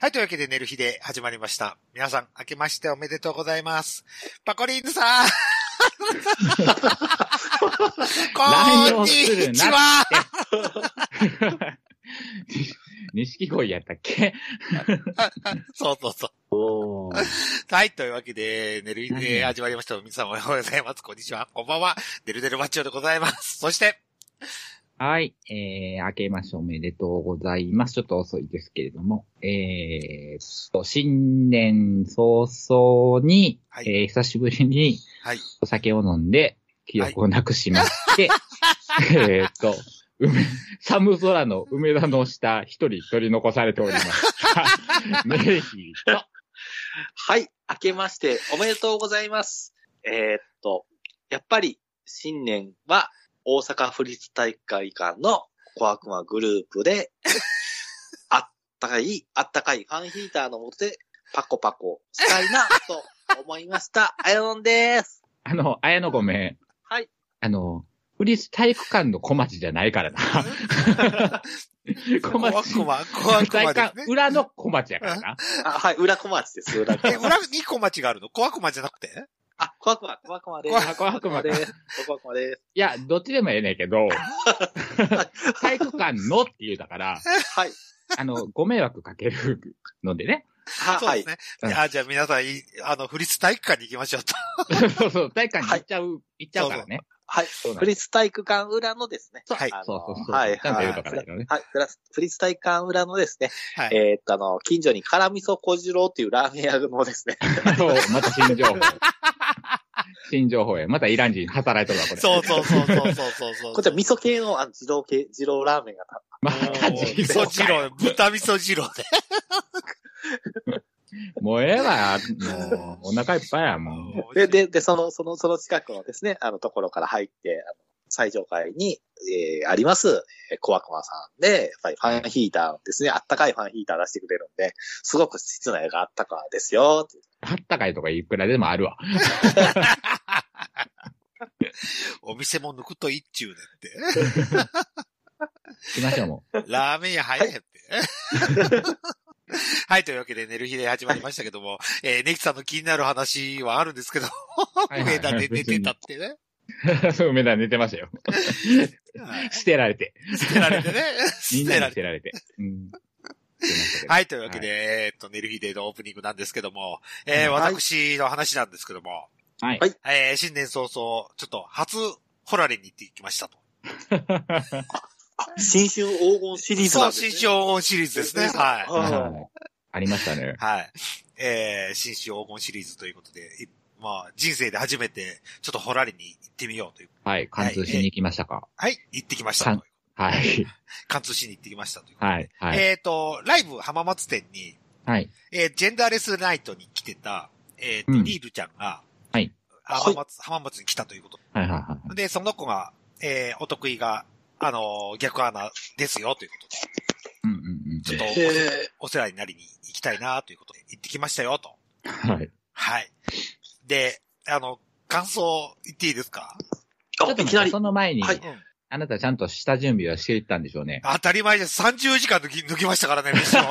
はい、というわけで寝る日で始まりました。皆さん、明けましておめでとうございます。パコリンヌさん こんにちは錦鯉 やったっけ？そうそうそう。おはい、というわけで、寝る日で始まりました。皆さんおはようございます。こんにちは。こんばんは。デルデルマッチョでございます。そして、はい、えー、明けましておめでとうございます。ちょっと遅いですけれども、えーと、新年早々に、はいえー久しぶりにはい。お酒を飲んで、記憶をなくしまして、えーっと、梅、寒空の梅田の下、一人取り残されております。メと、はい。明けましておめでとうございます。えーっと、やっぱり新年は大阪府立体育会館の小悪魔グループで、あったかい、あったかいファンヒーターのもとでパコパコしたいなと思いました。あやのんです。あの、綾野ごめん。はい。あの、府立体育館の小町じゃないからな。小小悪町。魔、小悪体魔裏の小町やからな。あはい、裏小町です。裏小え、町。裏に小町があるの？小悪魔じゃなくて？あ、小悪魔、小悪魔です。小悪魔です。小悪魔です。いや、どっちでもええねんけど、体育館のって言うたから、はい。あの、ご迷惑かけるのでね。は、はいそうです。ね。うんあ、じゃあ皆さんい、あの、府立体育館に行きましょうと。そうそう、体育館に行っちゃう、行っちゃうからね。はい。府立体育館裏のですね。はいそうそうそう。はい。ちゃんと言うとかね。はい。プラス、府立体育館裏のですね、はい。えーっと、あの、近所に辛味噌小次郎っていうラーメン屋のですね、そう、また新情報。新情報や。またイラン人働いとるわ、これ。そうそうそうそうそうそうそう。こちら味噌系の、あの、二郎系、二郎ラーメンがた、また味二郎噌汁を、豚味噌汁をね。もうええわ。もう、お腹いっぱいや、もう。で、で、で、その、その、その近くのですね、あの、ところから入って、あの、最上階に、えー、あります、えー、小悪魔さんで、やっぱりファンヒーターですね、あったかいファンヒーター出してくれるんで、すごく室内があったかですよ、ってあったかいとかいくらでもあるわ。お店も抜くといいっちゅうねって。行きましょう、もラーメン屋入れへんって。はい、というわけで寝る日で始まりましたけども、えー、ネキさんの気になる話はあるんですけど、上田で寝てたってね。う。そう、梅田寝てましたよ。はい捨てられて。捨てられてね。みんなに捨捨てられて。はい、というわけで、えーっと、寝る日でのオープニングなんですけども、えー、はい私の話なんですけども、はい。はいえー、新年早々、ちょっと初ホラレに行ってきましたと。あ、新春黄金シリーズそう、なんですね。新春黄金シリーズですね。はい。ははいありましたね。はい。えー、新春黄金シリーズということで、いまあ、人生で初めて、ちょっとホラレに行ってみようという。はい。貫通しに行きましたか？はい、行ってきました。はい。貫通しに行ってきましたということで。はい。はい。えっ、と、ライブ浜松店に、はい。えージェンダーレスナイトに来てた、えっ、と、うんリールちゃんが、はいあ浜松、浜松に来たということ。はい。はい。はい。で、その子が、えーお得意が、あのー逆穴ですよということで、うんうんうん。ちょっとお,、えお世話になりに行きたいなということで、行ってきましたよと。はい。はい。で、あの、感想言っていいですか？ちょっといきなりそ。の前に、はいうん。あなたちゃんと下準備はしていったんでしょうね。当たり前です。30時間抜き抜きましたからね、飯を。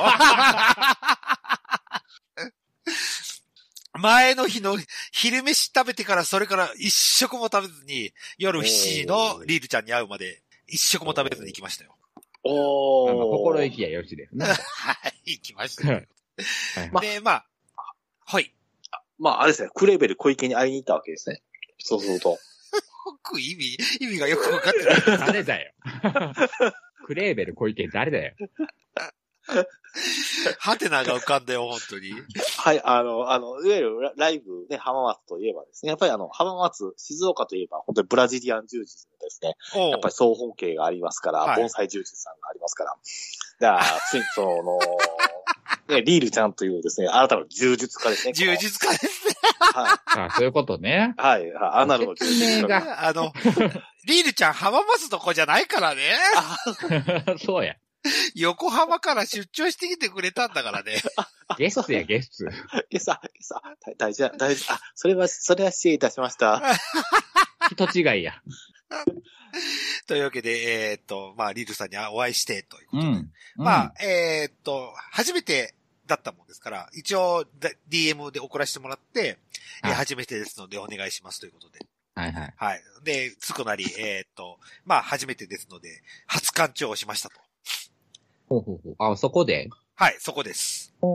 前の日の昼飯食べてからそれから一食も食べずに、夜7時のリールちゃんに会うまで一食も食べずに行きましたよ。おー。まあまあ心意気やよしですね。はい、行きましたで、まあ、はい。まあ、あれですね、クレーベル小池に会いに行ったわけですね。そうすると。僕意味、意味がよくわかってない。誰だよ。クレーベル小池誰だよ。ハテナが浮かんだよ、本当に。はい、あの、あの、いわゆるラライブね、浜松といえばですね、やっぱりあの、浜松、静岡といえば、本当にブラジリアン柔術のですね、やっぱり総本家がありますから、はい盆栽柔術さんがありますから。だから、ついその、ね、リールちゃんというですね、あなたの柔術家ですね。充実家ですね。はあそういうことね。い。はい。はいアナルの柔術家あの、リールちゃん浜松の子じゃないからね。そうや。横浜から出張してきてくれたんだからね。ゲストや、ゲスト。今朝、今朝、大事な、大事、あ、それは、それは失礼いたしました。人違いや。というわけで、えーっと、まあ、リルさんにお会いして、ということで。うん。まあ、えーっと、初めてだったもんですから、一応だ DM で送らせてもらって、えはい初めてですのでお願いしますということで。はいはい。はい。で、つくなり、えーっと、まあ、初めてですので、初館長をしましたと。ほうほうほう。あ、そこで？はい、そこです。そ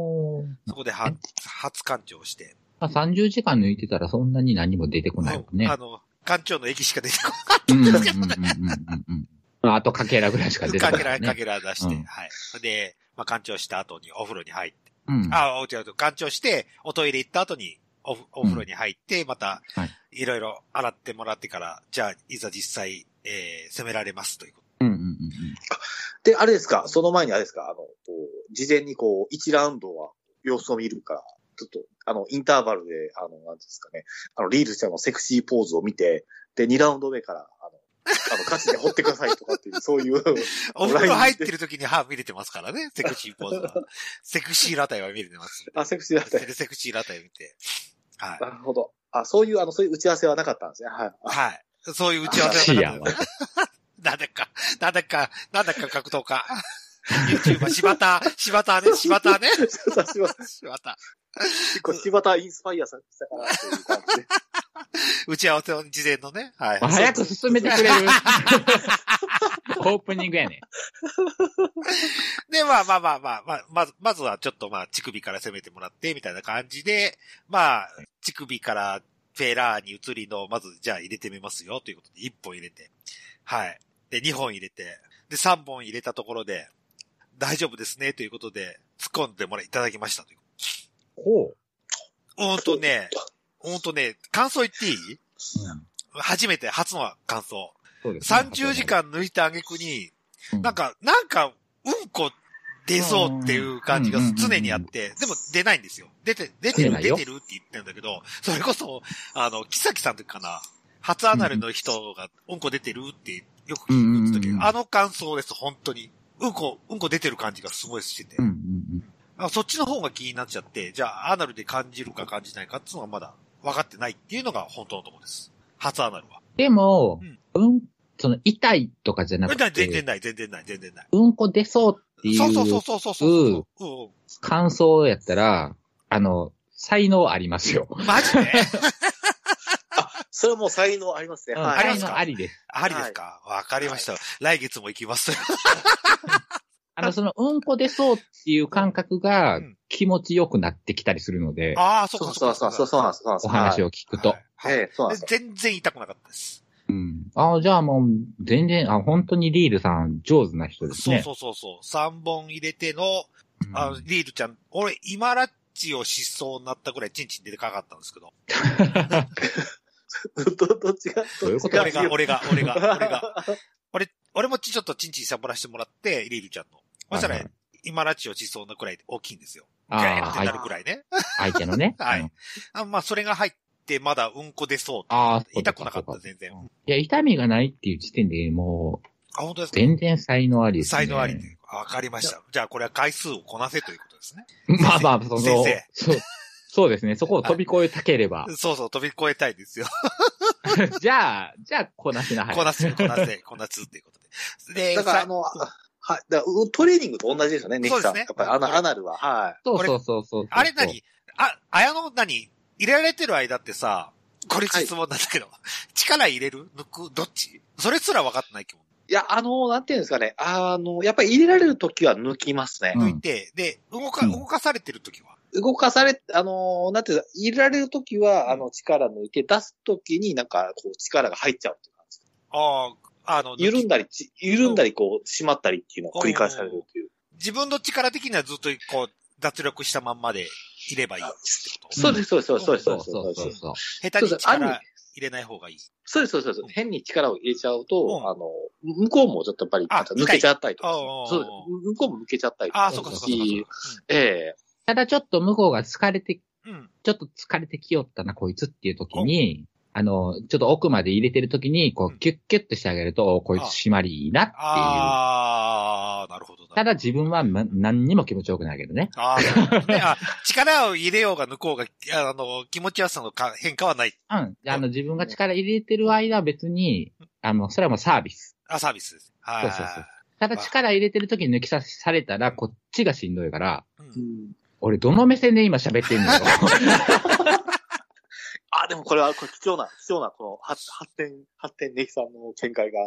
こでは、初館長をして。まあ、30時間抜いてたらそんなに何も出てこないもんねあ。の、館長の駅しか出てこうんうんうんうんうんうん。あとかけらぐらいしか。出てこかけら、ない、ね。かけら出して、うんはい。で、まあ、館長した後にお風呂に入って、うん。あ、違う、館長して、おトイレ行った後に、おふお風呂に入って、またはい、いろいろ洗ってもらってから、じゃあ、いざ実際、えー、攻められますということ。うんうんうんうん。で、あれですか、その前にあれですか、あの、こう、事前にこう、1ラウンドは様子を見るから、ちょっと、あの、インターバルで、あの、なんですかね、あの、リールちゃんのセクシーポーズを見て、で、2ラウンド目から、あの、あの、歌詞で掘ってくださいとかっていう、そういう、お風呂入ってる時に歯見れてますからね、セクシーポーズは。セクシーラタイは見れてます。あ、セクシーだったでセクシーラタイ見て。はい。なるほど。あ、そういう、あの、そういう打ち合わせはなかったんですね。はい。はい。そういう打ち合わせはなかった なんだか、なんだか、なんだか格闘家。YouTuber、柴田、柴田ね、柴田ね。さすが、柴田。結構柴田インスパイアさんしたから、という感じで。打ち合わせを事前のね。はい。あ早く進めてくれるオープニングやね。で、まあまあまあまあ、まあ、まず、まずはちょっとまあ、乳首から攻めてもらって、みたいな感じで、まあ、乳首からフェラーに移りの、まず、じゃあ入れてみますよ、ということで、1本入れて。はい。で、2本入れて、で、3本入れたところで、大丈夫ですね、ということで、突っ込んでもらい、いただきましたという。ほう。ほんとね、ほんとね、感想言っていい？うん。初めて、初の感想。そうですね。30時間抜いた挙句に、うん。なんか、なんか、うんこ出そうっていう感じがうん常にあって、でも出ないんですよ。出て、出てる、出てるって言ってるんだけど、それこそ、あの、木崎さんとかな、初アナルの人がうんこ出てるってよく聞くって時、うんうんうん。あの感想です、本当に。うんこ、うんこ出てる感じがすごいしてて。うんうん。あそっちの方が気になっちゃって、じゃあアナルで感じるか感じないかっていうのがまだ分かってないっていうのが本当のところです。初アナルは。でもうん、うん、その、痛いとかじゃなく全然て、ない、全然ない、全然ない。うんこ出そうっていそうそうそううそうそうそう。うん感想やったら、あの、才能ありますよ。マジで？それはもう才能ありますね。はい。才ありますか？能ありです。ありですか？わ、かりました。来月も行きます。あの、その、うんこ出そうっていう感覚がうん気持ちよくなってきたりするので、ああ、そそうそうそうそう、そうなんです、そうなんです。お話を聞くと。はいそうなんですよ。全然痛くなかったです。うん。ああ、じゃあもう、全然、あ、本当にリールさん上手な人ですね。そうそうそうそう。3本入れての、うんあリールちゃん、俺、今ラッチをしそうになったぐらいチンチン出てかかったんですけど。ど、どっちが、どういうこと？俺が、俺が、俺が、俺が。俺、俺もちょっとチンチンサボらせてもらって、リールちゃんの。そしたらはいはい、今ラッチをしそうなくらい大きいんですよ。ああ、ガーンってな相るくらいね。相手のね。はいうんあまあ、それが入って、まだうんこ出そう。ああ、痛くなかった、全然。いや、痛みがないっていう時点でもう、あ、本当ですか？全然才能ありですね。才能ありで。わかりました。じゃあ、これは回数をこなせということですね。まあまあ、その、先生そう、そうですね。そこを飛び越えたければ。そうそう、飛び越えたいですよ。じゃあ、じゃあ、こなしなはい。こなす、こなせ、こなすっていうことで。で、だから、さあの、はい。だからうトレーニングと同じですよね、ネキさん。そうですねやっぱりアナアナルは。はい。そうそうそうそう。あれ何？あ、あやの何？入れられてる間ってさ、これ質問なんだけど、力入れる？抜く？どっち？それすら分かってない気も。いや、あの、なんていうんですかね。あの、やっぱり入れられるときは抜きますね。うん抜いて、で、動か、うん動かされてる時は？動かされ、あの、なんていうか、入れられるときは、うんあの、力抜いて、出すときになんか、こう、力が入っちゃうっていう感じ。ああ、あの、緩んだり、ち緩んだり、こう、締まったりっていうのを繰り返されるっていう。自分の力的にはずっとこう、脱力したまんまでいればいいってこと？そうです、そうです、そうです、そうです。そうそうですそうそう。下手にそうそう力入れない方がいい。そうです、そうです。そうです変に力を入れちゃうと、うんあの、向こうもちょっとやっぱり、抜けちゃったりとか。そう向こうも抜けちゃったりとか。ああ、そうかそうかそうかそうか。ええただちょっと向こうが疲れて。ちょっと疲れてきよったな、こいつっていう時に、あの、ちょっと奥まで入れてる時に、こうキュッキュッとしてあげると、おこいつ締まりいいなっていう。ああ、なるほどな。ただ自分はま何にも気持ちよくないけどね。ああ、ね。あ、力を入れようが抜こうが、あの、気持ちよさのか変化はない。うん。あの、自分が力入れてる間は別に、あの、それはもうサービス。あ、サービスです。はい。そうそうそうただ力入れてる時に抜き差されたら、こっちがしんどいから、うんうん俺どの目線で今喋ってんのよ。あ、でもこれは、これ貴重な、貴重な、この発発展、発展ネキさんの見解が。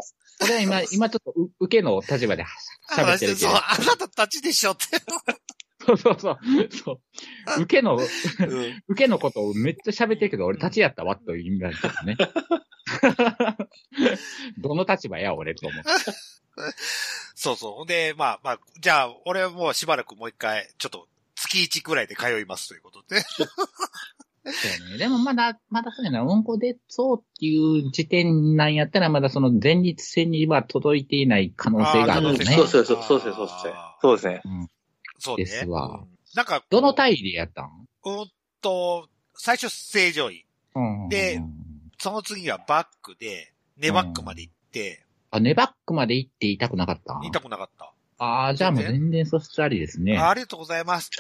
俺は今、今ちょっとう受けの立場で喋ってるけそう、ど。あなたたちでしょって。そうそうそう。そう。受けの、うん。受けのことをめっちゃ喋ってるけど、俺立ちやったわという意味なんですよね。どの立場や、俺と思って。そうそう。ほんで、まあまあ、じゃあ、俺はもうしばらくもう一回、ちょっと、月1くらいで通いますということで。そうね。でもまだ、まだそうやな、うんこ出そうっていう時点なんやったら、まだその前日戦には届いていない可能性があるよね。そうそうそう、そうですね、そうですね。そうですね。そうね。ですわうんなんか、どの体位でやったん？うんと、最初正常位。うんでその次はバックで、ネバックまで行って、あ、ネバックまで行って痛くなかった？痛くなかった。ああ、じゃあもう全然素質ありですね。あありがとうございます。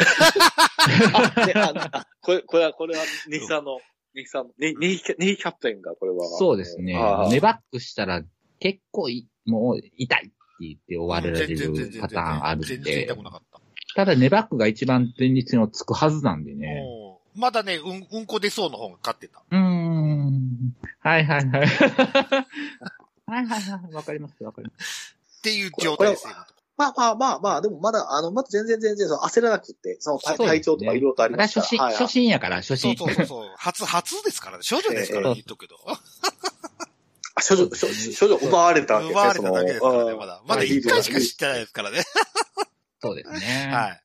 あ、で、ああこれ、これは、これは、ネキさんの、ネキさんの、ネネギキャネギキャプテンが、これは。そうですねネバックしたら結構い、もう痛いって言って終わられる然パターンあるん全然で痛くなかった。ただネバックが一番前日のつくはずなんでね。うんまだね、うん、うんこ出そうの方が勝ってた。うーん。はいはいはい。はいはいはい。わかりますわかります。っていう状態ですよ。まあまあまあまあ、でもまだ、あの、まだ全然全然、その焦らなくて、その体そう体調とかいろいろとありますから。初心、初心やから、初心。そうそうそう。初、初ですからね。少女ですからええ言っとくけど。あ少女、少女、少女奪われたわけですね。奪われただけですからね、まだ。まだ一回しか知ってないですからね。そうですね。はい。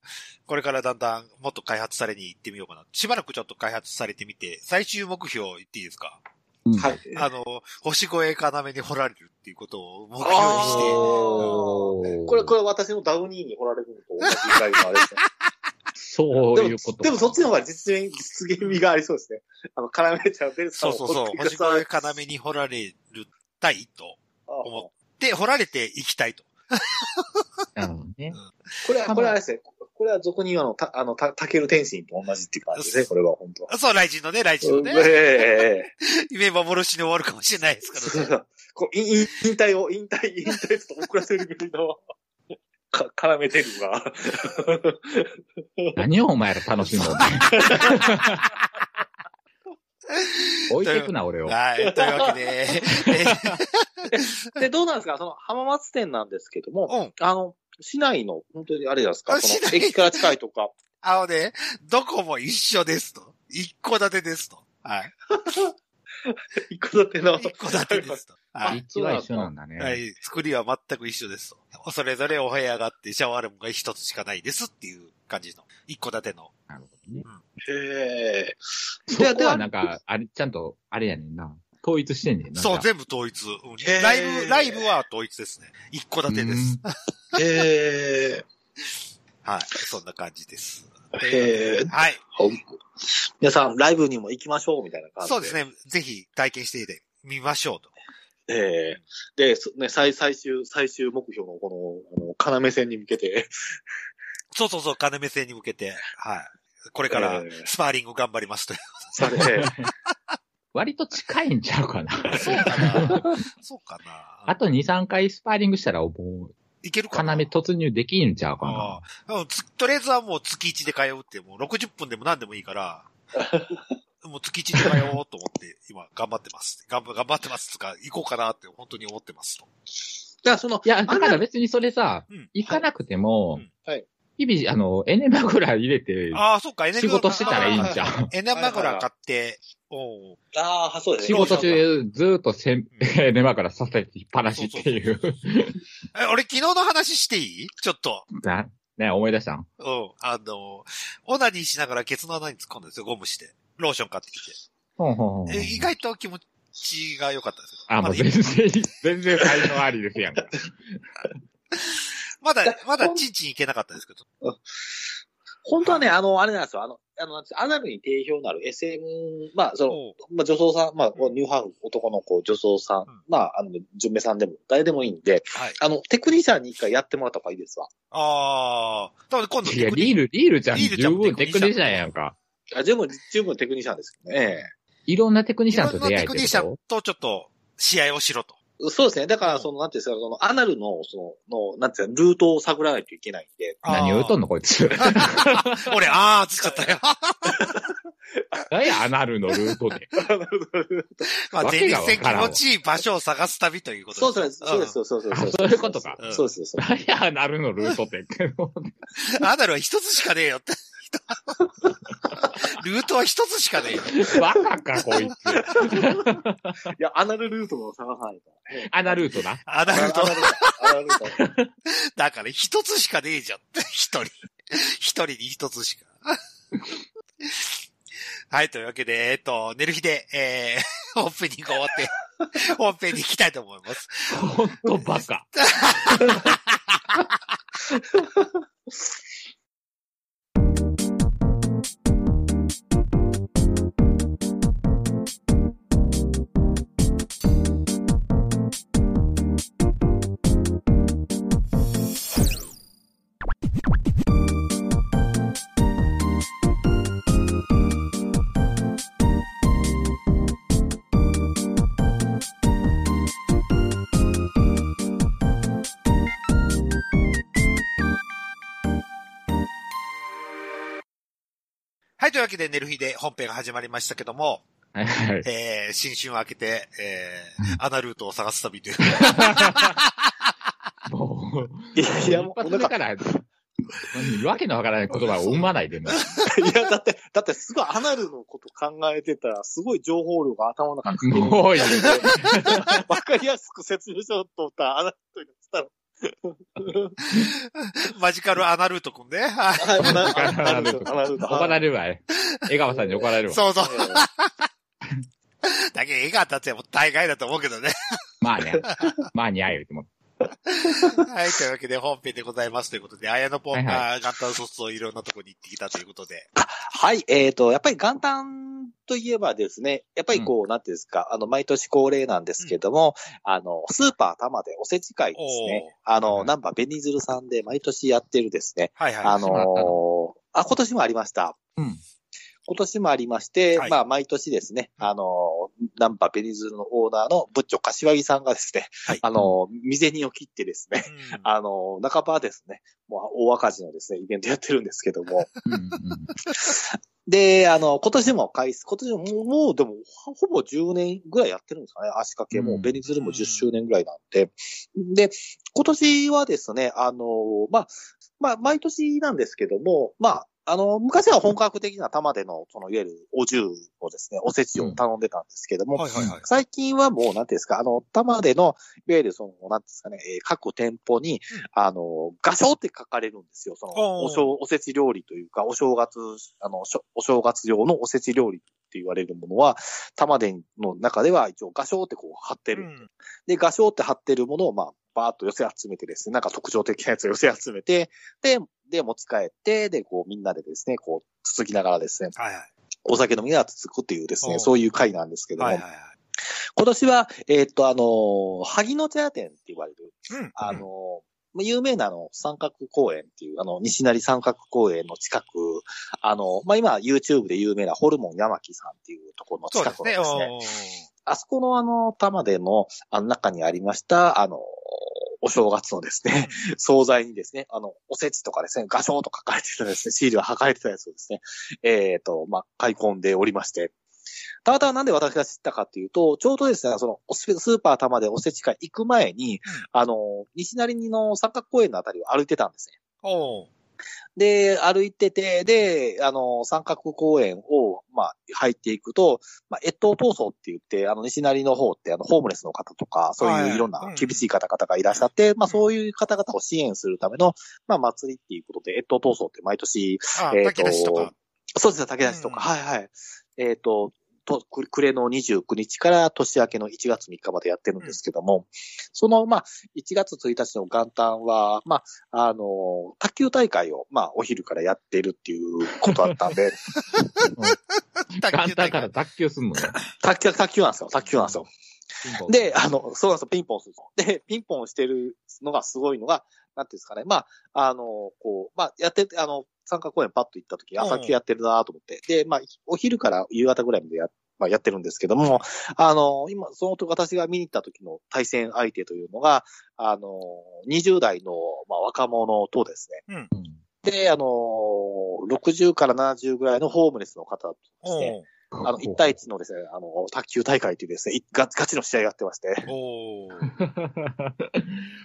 これからだんだんもっと開発されに行ってみようかな。しばらくちょっと開発されてみて、最終目標言っていいですか？うんはい。あの、星越え要に掘られるっていうことを目標にして、おーこれ、これ私のダウニーに掘られるのと同じぐらいのあれですね。そういうこと。でもそっちの方が実現、実現味がありそうですね。あの、絡めちゃうベルさんをそうそうそう、星越え要に掘られるたいと思って、掘られていきたいと。なるほどね。これは、これはあれですね。これは俗に言うあの、た、あの、た、たける天心と同じっていう感じですね、これは本当は。そう、来人のね、来人のね。ええ夢幻に終わるかもしれないですからね。こう、引引引退を、引退、引退ちょっと遅らせるぐらいの、か、絡めてるが。何をお前ら楽しんどんねん 置いてくな、俺を。はい。というわけで、えで、どうなんですか？その、浜松店なんですけども、うん。あの、市内の、本当にあれですか？その、あ市内駅から近いとか。あのね、どこも一緒ですと。一戸建てですと。はい。一戸建ての。一戸建てですと。はい。一は一緒なんだね。はい。作りは全く一緒ですと。それぞれお部屋があって、シャワールームが一つしかないですっていう感じの。一戸建ての。なるほどね。へえ。そこはなんか、あれ、ちゃんと、あれやねんな。統一してんねんな。そう、全部統一。うんライブ、ライブは統一ですね。一戸建てです。へえ。はい。そんな感じです。へえ。はい。皆さん、ライブにも行きましょう、みたいな感じそうです。ね。ぜひ体験してみましょうと。ええで、そね、最、最終、最終目標のこの、あの、要線に向けて、そうそうそう、金目線に向けて、はい。これからえースパーリング頑張りますという。され、割と近いんちゃうかな。そうかなそうかな あと2、3回スパーリングしたら、もう、いけるかな要突入できんちゃうかあな。とりあえずはもう月1で通うって、もう60分でも何でもいいから、もう月1で通おうと思って、今頑張ってます。頑張頑張ってますつか、行こうかなって本当に思ってますと。じゃあ、その、いや、だから別にそれさうん、行かなくてもうん、はい日々、あの、エネマグラ入れて、ああ、そっか、エネ仕事してたらいいんじゃん。エネマグラ買って、おうああ、そうです仕ね。事中、ずーっとせん、エネマグラさせてっぱなしっていう。え、俺昨日の話していい？ちょっと。な、ね、思い出したん？うん。あの、オナニーしながらケツの穴に突っ込んだんですよ、ゴムして。ローション買ってきて。ほんほんほんえ意外と気持ちが良かったですよ。あ、もうまだ全然、全然才能ありですやんか。まだ、まだチンチンいけなかったですけど。本当はね、あの、あれなんですよ。あの、あの、なんてアナルに定評のある SM、まあ、その、まあ、女装さん、まあ、ニューハーフ、男の子、女装さん、んまあ、あの、純明さんでも、誰でもいいんで、はい。あの、テクニシャンに一回やってもらった方がいいですわ。ああ、多分今度リール、リールちゃんリールちゃんも十分テクニシャンやんか。あ十分、十分テクニシャンですけどね。いろんなテクニシャンといろんなテクニシャンとちょっと試合をしろと。そうですね。だから、その、なんていうんですか、その、アナルの、その、の、なんていうんですか、ルートを探らないといけないんで。何を言うとんのこいつ。俺、あー、つったよ。何や、アナルのルートで。まあ、わ前けがわ立腺気からんわ持ちいい場所を探す旅ということそうです、そうです、そうです、そうです。あそういうことかそうです、そうです。何や、アナルのルートって。アナルは一つしかねえよって。ルートは一つしかねえよ。バカか、こいつ。いや、アナルルートを探さないと。アナルートな。アナルとア、ナルアナルルート。だから一つしかねえじゃんって。一人。一人に一つしか。はい、というわけで、えっと、寝る日で、えー、オープニング終わって、本編に行きたいと思います。ほんとバカ。というわけで、寝る日で本編が始まりましたけども、はいはい。えー、新春を明けて、えー、アナルートを探す旅という。もう、いやいや、もう、一発なんか、ら、わけのわからない言葉を生まないでも。いや、だって、だってすごいアナルのこと考えてたら、すごい情報量が頭の中に もういい。わかりやすく説明しようと思ったら、アナルと言ってたら、マジカルアナルートくんね。アナルルアナ。怒られるわ。江川さんに怒られるわ。そうそう。は だけど、絵が当たっても大概だと思うけどね。まあね。まあにゃい言うても。はい、というわけで本編でございますということで、綾野ポンはいが元旦卒をいろんなとこに行ってきたということで。はい、えっ、と、やっぱり元旦といえばですね、やっぱりこう、なんていうんですか、あの、毎年恒例なんですけども、あの、スーパー玉でおせち会ですね。あの、はいナンバーベニズルさんで毎年やってるですね。はいはい。あのーあ、今年もありました。うん今年もありまして、はいまあ、毎年ですね、あのー、ナンバーベニズルのオーナーのブッチョ柏木さんがですね、はい。あのー、未銭を切ってですね、うん。あのー、半ばですね、もう大赤字のですね、イベントやってるんですけども、うんうんで、あの、今年も開始、今年ももう、でも、ほほぼ10年ぐらいやってるんですかね。足掛けも、うん。ベニズルも10周年ぐらいなんで。で、今年はですね、あの、まあ、まあ、毎年なんですけども、まあ、あの、昔は本格的な玉での、その、いわゆるお重をですね、おせちを頼んでたんですけども、はいはいはい。最近はもう、なんていうんですか、あの、玉での、いわゆるその、なんていうんですかね、えー各店舗に、あの、画商って書かれるんですよ。その、お正、おせち料理というか、お正月、あの、お正月用のおせち料理って言われるものは、玉での中では一応画商ってこう貼ってる。うんで、画商って貼ってるものを、まあ、バーっと寄せ集めてですね、なんか特徴的なやつを寄せ集めて、で、で、持ち帰って、で、こう、みんなでですね、こう、つつきながらですね、はいはい。お酒飲みながらつつくっていうですね、そういう会なんですけども、はいはいはい。今年は、えーっと、あのー萩野茶屋店って言われる、うん。あの有名なあの、三角公園っていう、あの、西成三角公園の近く、あの、まあ、今、YouTube で有名なホルモン山木さんっていうところの近ですね。くのですね、おーあそこのあの、玉での、あの中にありました、あの、お正月のですね、惣菜にですね、あの、おせちとかですね、画商と書かれてたですね、シールが書かれてたやつをですね、えっ、と、まあ、買い込んでおりまして、たまたまなんで私が知ったかっていうと、ちょうどですね、その、おススーパー玉でおせち会行く前に、あの、西成の三角公園のあたりを歩いてたんですね。おーで、歩いてて、で、あの、三角公園を、まあ、入っていくと、まあ、越冬闘争って言って、あの、西成の方って、あの、ホームレスの方とか、そうはいいういろんうなん厳しい方々がいらっしゃって、まあ、そういう方々を支援するための、まあ、祭りっていうことで、越冬闘争って毎年、あ、えー炊き出しとか。そうですね、竹出しとか、うんはいはい。えっ、と、と、く暮れの29日から年明けの1月3日までやってるんですけども、その、まあ、1月1日の元旦は、まあ、あの、卓球大会を、まあ、お昼からやってるっていうことだったんで、元旦から脱臼すんのね。卓球、卓球なんですよ、卓球なんですよ。で、あの、そうなんですよ、ピンポンするんでピンポンしてるのがすごいのが、なんていうんですかね。まあ、あの、こう、まあ、やってて、あの、参加公園パッと行った時、うん。朝球やってるなと思って。で、まあ、お昼から夕方ぐらいまでや、まあ、やってるんですけども、あの、今、その時私が見に行った時の対戦相手というのが、あの、20代の、まあ、若者とですね、うん。で、あの、60から70ぐらいのホームレスの方とですね、あの、1対1のですね、あの、卓球大会というですね、いガガチの試合やってまして、おー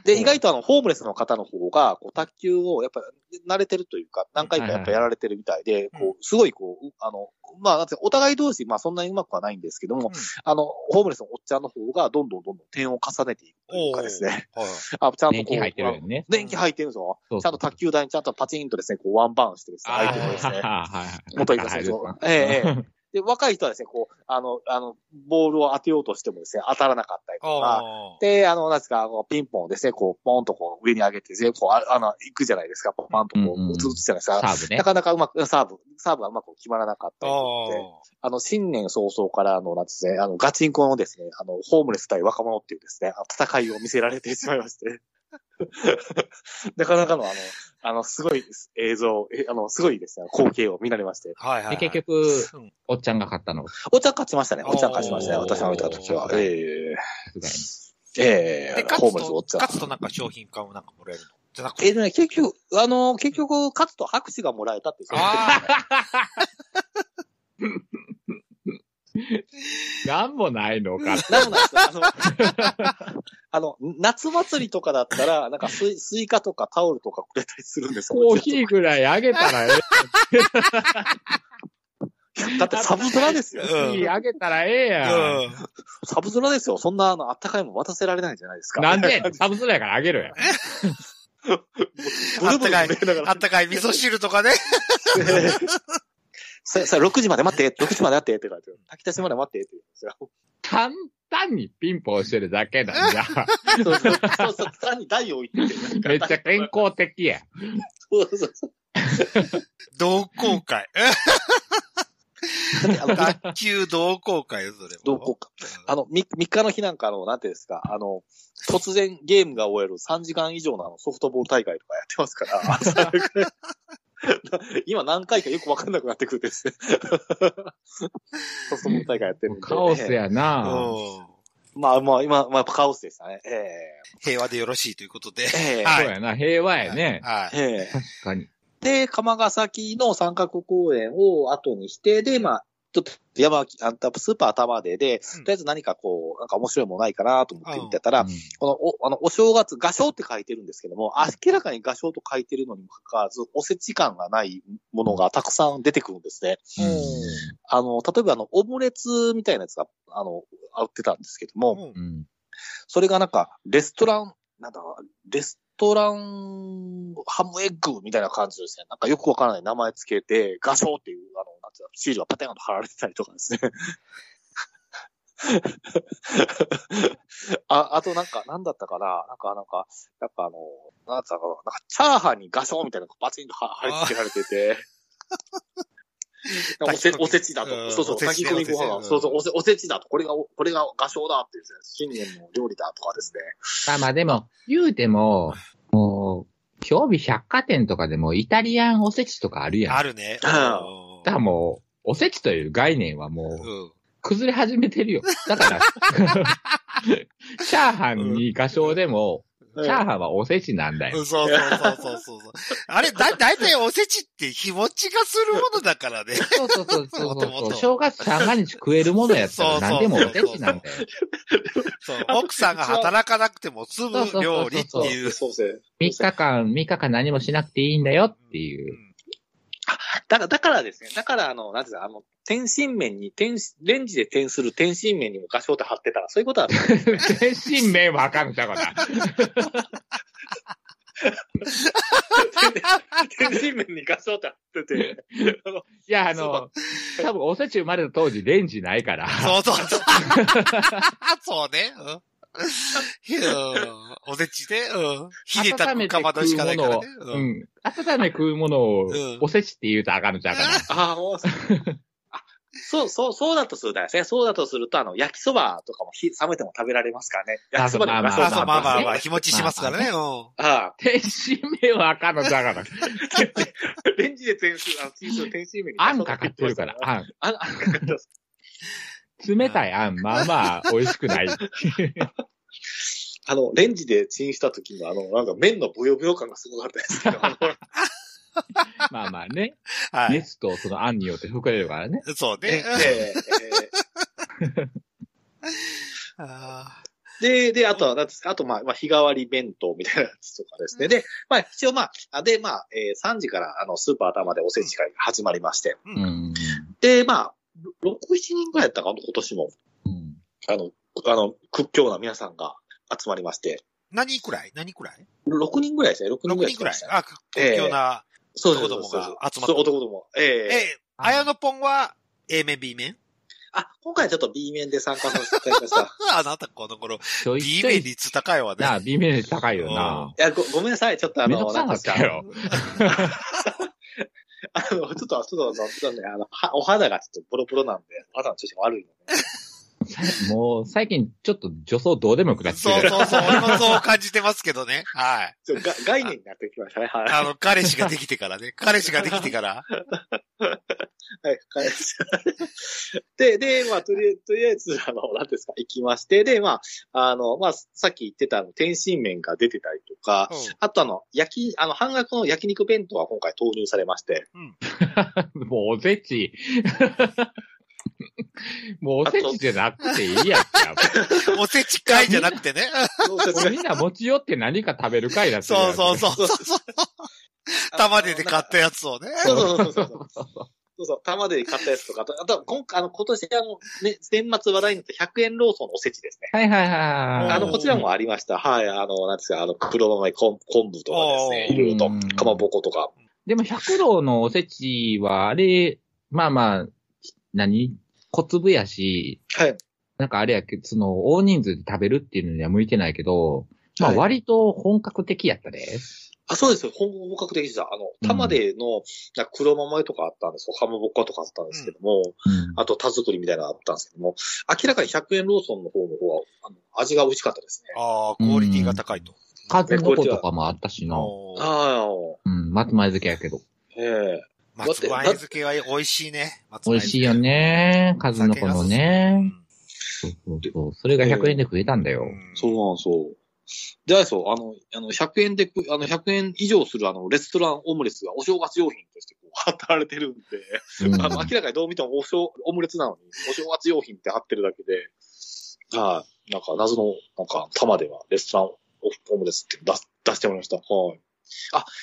で、意外とあの、ホームレスの方の方が、こう、卓球を、やっぱり、慣れてるというか、何回かやっぱやられてるみたいで、はいこう、すごいこう、うあの、まあ、お互い同士、まあ、そんなにうまくはないんですけども、うんあの、ホームレスのおっちゃんの方が、どんどんどんどん点を重ねていくというかですね、はい。あ、ちゃんとこう、年季入ってるよね。電気入ってるんですよ。そうそうちゃんと卓球台にちゃんとパチンとですね、こう、ワンバーンしてですね、相手のですね、はい。元いた選手を。ええええ。で、若い人はですね、こう、あの、あの、ボールを当てようとしてもですね、当たらなかったりとか、で、あの、なんですか、ピンポンをですね、こう、ポンとこう、上に上げて、全部こう、ああの、行くじゃないですか、パンとこうんうんう、打つじゃないですか。サーブねな。かなかうまく、サーブ、サーブがうまく決まらなかったりとかで、ああの、新年早々から、あの、なんですね、あの、ガチンコのですね、あの、ホームレス対若者っていうですね、戦いを見せられてしまいまして。なかなかの、あの、あの、すごい映像、えあの、すごいですね、光景を見られまして。ーはいはいはい。で、結局、うんおっちゃんが勝ったの。お茶勝ちましたね。お茶勝ちましたね。おー私が見た時は。えさすええで、えホー勝つと、ムレスお茶。勝つとなんか商品化をなんかもらえるの？じゃなくて。えーとね、結局、あの、結局、勝つと拍手がもらえたっていう。あ なんもないのか。なんもないですあの、あの、夏祭りとかだったら、なんかスイスイカとかタオルとかくれたりするんですよ。コーヒーぐらいあげたらえ だってサブトラですよ。え。コーヒーあげたらええあ。やん。うん。サブトラですよ。そんな、あの、あったかいもん渡せられないんじゃないですか。なんでサブスラやからあげるやん。ブルブル震えながらあったかい味噌汁とかね。さ、さ、6時まで待って、6時まで待ってって言われて、炊き出しまで待ってって言うんですよ。簡単にピンポンしてるだけなんじゃ。そうそうそうそう、単に台を置いてて。めっちゃ健康的や。そうそうそう。同好会。だってあの卓球同好会よ、それも。同好会あの、3, 3日の日なんかあの、なんていうんですか、あの、突然ゲームが終える3時間以上のあのソフトボール大会とかやってますから、今何回かよくわかんなくなってくるんですね。ソフトボール大会やってるんで。カオスやな。うん。まあまあ、今、まあ、やっぱカオスでしたね。え平和でよろしいということで。えええはいそうやな。平和やね。はい。ええ確かに。で、釜ヶ崎の三角公園を後にして、で、まあ、ちょっと山、あんたスーパー玉でで、うん。とりあえず何かこう、なんか面白いものないかなと思って見てたら、うん。この、お、あの、お正月、画商って書いてるんですけども、明らかに画商と書いてるのにもかかわらず、おせち感がないものがたくさん出てくるんですね。あの、例えばあの、オムレツみたいなやつが、あの、売ってたんですけども、うん。うん。それがなんか、レストラン、なんだ、レストランハムエッグみたいな感じですね。なんかよくわからない名前つけて、画商っていう、あの、なんていうの、シールがパテンと貼られてたりとかですね。あ、あとなんか、なんだったかななんか、なんか、なんかあの、なんだったかななんか、チャーハンに画商みたいなのがバチンと貼貼り付けられてて、おせ、おせちだうんと。そうそう、おせち炊き込みご飯が。おせちそうそう、おせ、おせちだと。これが、これが画商だってですね、新年の料理だとかですね。まあまあでも、言うても、もう、今日日百貨店とかでもイタリアンおせちとかあるやん。あるね。うんだからもう、おせちという概念はもう、うん。崩れ始めてるよ。だから、チャーハンに画商でも、チャーハンはおせちなんだよ。うんそうそうそうそうそう。あれ、だ、だいたいおせちって日持ちがするものだからね。そうそうそうそうそう。正月三が日食えるものやったら何でもおせちなんだよ。そう。奥さんが働かなくても済む料理っていう。そうですね。3日間、3日間何もしなくていいんだよっていう。だから、だからですね。だから、あの、なんていうか、あの、天津麺に、天、レンジで転する天津麺にも画商って貼ってたら、そういうことは、天津麺わかんちゃうかな。天津麺に画商って貼ってて、いや、あの、多分おせち生まれた当時レンジないから。そうそうそう。そうね。うんうんおせちで、うん。ひねたかまどしかないからね。ううんん。温め食うものをうん、おせちって言うとあかんのちゃうかな。ああ、もう、あそう、そう、そうだとするとですね。そうだとすると、あの、焼きそばとかもひ冷めても食べられますからね。焼きそばでも画商あ、そう、まあまあまあ、ね日持ちしますからね。うん。ああ、天津麺はあかんのちゃうかな。レンジで転する、あの、天津麺にあんかかってるから、あん。あん、あんかかってます。冷たいあん、まあまあ、美味しくない。あの、レンジでチンした時のあの、なんか麺のブヨブヨ感がすごかったですけど、あのまあまあね。はい。熱とそのあんによって膨れるからね。そうえね。ええあで、で、あとは、なんですか、あと、まあ、まあ、日替わり弁当みたいなやつとかですね。で、まあ、一応、まあ、あで、まあ、えー3時から、あの、スーパー頭でおせち会が始まりまして。ーうん。で、まあ、6、7人ぐらいやったかな、今年も。うん。あの、あの、屈強な皆さんが集まりまして。何くらい？何くらい？6人ぐらいですね、6人 ?6 ぐらい人くらい。あ、屈強な。そうそう男どもそうそうが集まったそう男ども。えええ、あやのぽんは A 面 B 面？あ、今回ちょっと B 面で参加させていただきました。あなたこの頃、B 面率高いわね。なあ、B 面高いよな。いや、ご、ごめんなさい。ちょっとあの、なんですか。あの、ちょっと、ちょっと、ちょっとね、あの、はお肌がちょっとボロボロなんで、肌の調子が悪いので。もう、最近ちょっと女装どうでもよくなってきてる。そうそうそう。俺もそう感じてますけどね。はい。ちょが概念になってきましたね。はい。あの、彼氏ができてからね。彼氏ができてから。はい、帰りで、で、まあ、とりあえず、とりあえず、あの、何ですか、行きまして、で、まあ、あの、まあ、さっき言ってたあの、天津麺が出てたりとか、あとあの、焼き、あの、半額の焼肉弁当が今回投入されまして、もうおせち。もうおせちじゃなくていいやつや。おせち会じゃなくてね。そうそうもうみんな持ち寄って何か食べる会だって。そん。うそうそう。そう玉でで買ったやつをね。そうそうそう。そう。そうそう、玉で買ったやつとか、あと、あと今回、あの、今年、あの、ね、年末話題になった100円ローソンのおせちですね。はいはいはいはい。あの、こちらもありました。はい、あの、なんですか、あの、黒豆昆昆布とかですね、いろいろとう。ん、かまぼことか。でも百郎のおせちは、あれ、まあまあ、何小粒やし、はい。なんかあれやけど、その、大人数で食べるっていうのには向いてないけど、まあはい割と本格的やったで。あ、そうですよ。本本格的でした。あの、玉での、なんか黒豆とかあったんですよ。かまぼっことかあったんですけども、うんあと田作りみたいなのあったんですけども、明らかに100円ローソンの方の方は、あの、味が美味しかったですね。ああ、クオリティが高いと。数の子とかもあったしな。ああ、うん、松前漬けやけど。ええ松前漬けは美味しいね。美味しいよ。ね。数の子のうね。んそうそうそう。それが100円で食えたんだよ。そうなんですよ。で、あれですよ、あの、あの、100円で食う、あの、100円以上するあの、レストランオムレツがお正月用品としてこう、貼ってられてるんで、うんあの、明らかにどう見てもお正、オムレツなのに、お正月用品って貼ってるだけで、はい。なんか、謎の、なんか、玉では、レストランオムレツって出す出してもらいました。はい。あ、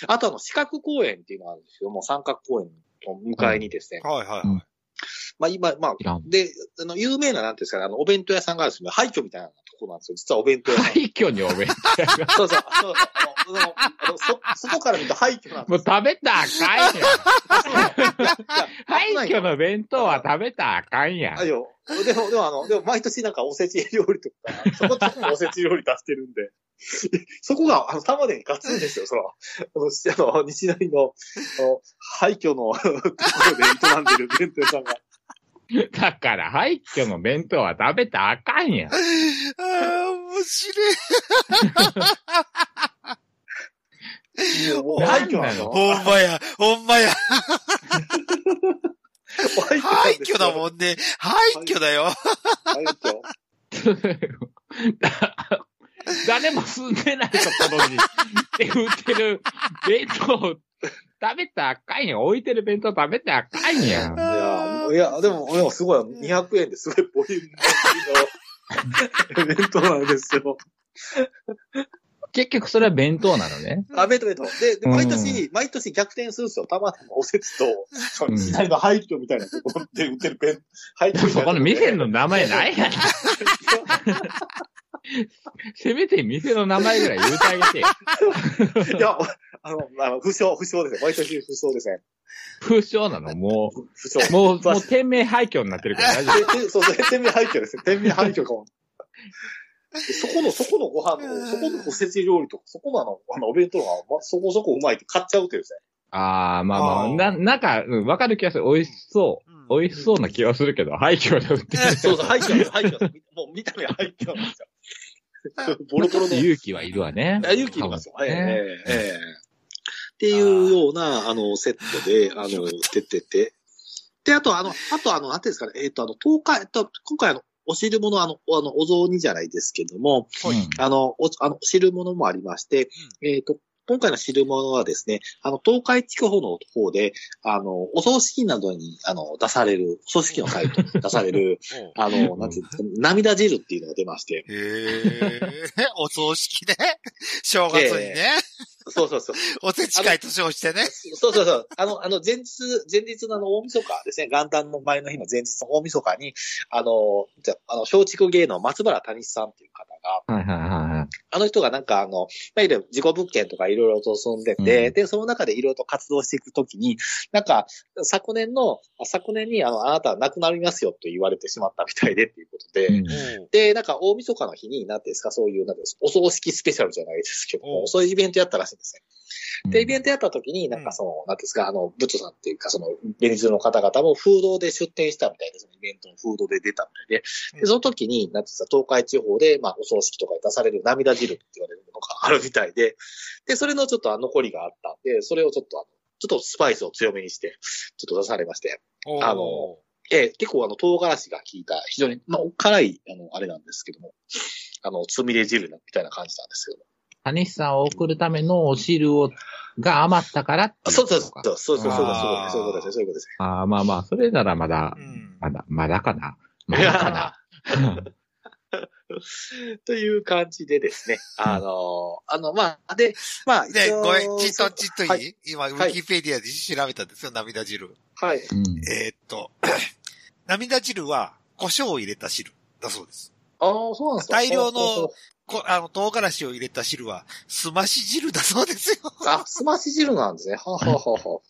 あとあの、四角公園っていうのがあるんですけども、三角公園の向かいにですね、はいはいうんはい。まあ今、まあ。で、あの、有名な、なんていうんですかね、あの、お弁当屋さんがあるんですけど、廃墟みたいなとこなんですよ。実はお弁当屋さん。廃墟にお弁当 そうそう。そうあのあのあのそ外から見ると廃墟なんもうですよ。食べたらあかんやん。廃墟の弁当は食べたらあかんやん。あよ。でも、でもあの、でも毎年なんかおせち料理とか、そこそこもおせち料理出してるんで、そこが、あの、玉でにガツンですよ、その、あの、あの西成の、あの、廃墟のところで営んでる弁当屋さんが。だから廃墟の弁当は食べたらあかんやん。ああ、面白い。もう廃墟なのほんまや、ほんまや。廃 廃墟だん。もんね。廃墟だよ。廃墟。誰も住んでないところに、で売ってる弁当を食べたらあかんやん。置いてる弁当食べたらあかんやん。いや、いや、でも、でもすごい、200円ですごいボリュームの弁当なんですよ。結局それは弁当なのね。あ、弁当弁当。で、でうん毎年、毎年逆転するんですよ。たまたまおせちと、そのうん時代の廃墟みたいなところで売ってる弁、廃墟みたいなそこの店の。の名前ないやん。せめて店の名前ぐらい言うてあげてよ。いや、あの、あの、不詳、不詳ですよ。毎年不詳ですね。不詳なの？も不詳。う、もう、もう店名廃墟になってるから大丈夫。ででそうそう、店名廃墟ですね。店名廃墟かも。でそこの、そこのご飯の、そこのおせち料理とか、そこのあの、あの、お弁当が、ま、そこそこうまいって買っちゃうっていうですね。ああ、まあまあ、あーな、なんか、うんわかる気がする。美味しそう。美味しそうな気がするけど、廃墟で売ってる。そうそう、廃墟なんです、廃墟なんです。もう見た目は廃墟なんですよ。ボロボロの。勇気はいるわね。あ勇気いりますよ。ええねええええっていうような、あの、セットで、あの、出てて。で、あと、あの、あと、あの、なんていうんですかね、えっ、と、あの、東海、えっと、今回、あの、お汁物、あの、あの、お雑煮じゃないですけども、はいうんあの、お、あの、汁物もありまして、えっ、と、今回の汁物はですね、あの、東海地方の方で、あの、お葬式などに、あの、出される、お葬式の際と 出される、おあの、なんていうんですか、涙汁っていうのが出まして、へえ。お葬式ね。正月にね。そうそうそう。おせち会と称してね。そうそうそう。あの、あの、前日、前日のあの、大晦日ですね、元旦の前の日の前日の大晦日に、あの、じゃあの、松竹芸能松原谷さんっていう方が、はいはいはいはい。ああの人がなんかあの、まあ、いろいろ事故物件とかいろいろと住んでて、うんで、その中でいろいろと活動していくときに、なんか、昨年の、あ昨年にあの、あなたは亡くなりますよと言われてしまったみたいでっていうことで、うんで、なんか大晦日の日に、なんていうんですか、そういう、なんですか、お葬式スペシャルじゃないですけども、うんそういうイベントやったらしいんですね。で、イベント。トやった時に、なんかその、なんていうんですか、あの、ブッさんっていうか、その、ベニズの方々も風土で出展したみたいで、そのイベントの風土で出たみたいで、で、その時に、なんていうんですか、東海地方で、まあ、お葬式とかで出される涙汁って言われるものがあるみたいで、で、それのちょっとあ残りがあったんで、それをちょっとあの、ちょっとスパイスを強めにして、ちょっと出されまして、あのえー結構あの、唐辛子が効いた、非常に、まあ、辛い、あの、あれなんですけども、あの、つみれ汁みたいな感じなんですけども。谷さんを送るためのお汁を、が余ったからってそうそうそう、そうそうそう、そういうことです、そういうことです、そういうことです。ああ、まあまあ、それならまだう、ん。まだ、まだかな。まだかな。という感じでですね、あの、あの、まあ、で、まあ、で、ごめん、ちっとちっといい、はい今、ウィキペディアで調べたんですよ、涙汁。はい。うんえーっと、涙汁は、胡椒を入れた汁だそうです。ああ、そうなんですか大量のこあの、唐辛子を入れた汁は、すまし汁だそうですよ。あ、すまし汁なんですね。はあ、はあはあは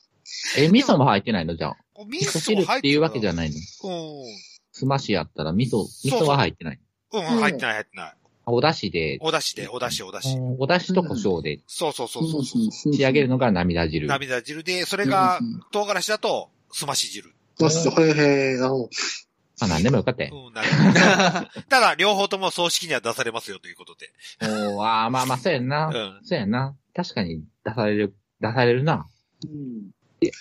え、味噌も入ってないの？じゃあ。味味噌汁っていうわけじゃないの？うん。すましやったら味噌、味噌は入ってない。うん、うん入ってない、入ってない。お出汁で、お出汁で、お出汁、お出汁。うんお出汁と胡椒でそうそうそうそうそう。仕仕上げるのが涙汁。涙汁で、それが、唐辛子だと、すまし汁。まし、へえへえ、なるほど。まあ何でもよかったよ。うん、なるほどただ、両方とも葬式には出されますよということで。おーああ、まあまあ、そうやんな。うん。そうやんな。確かに出される、出されるな。うんえ。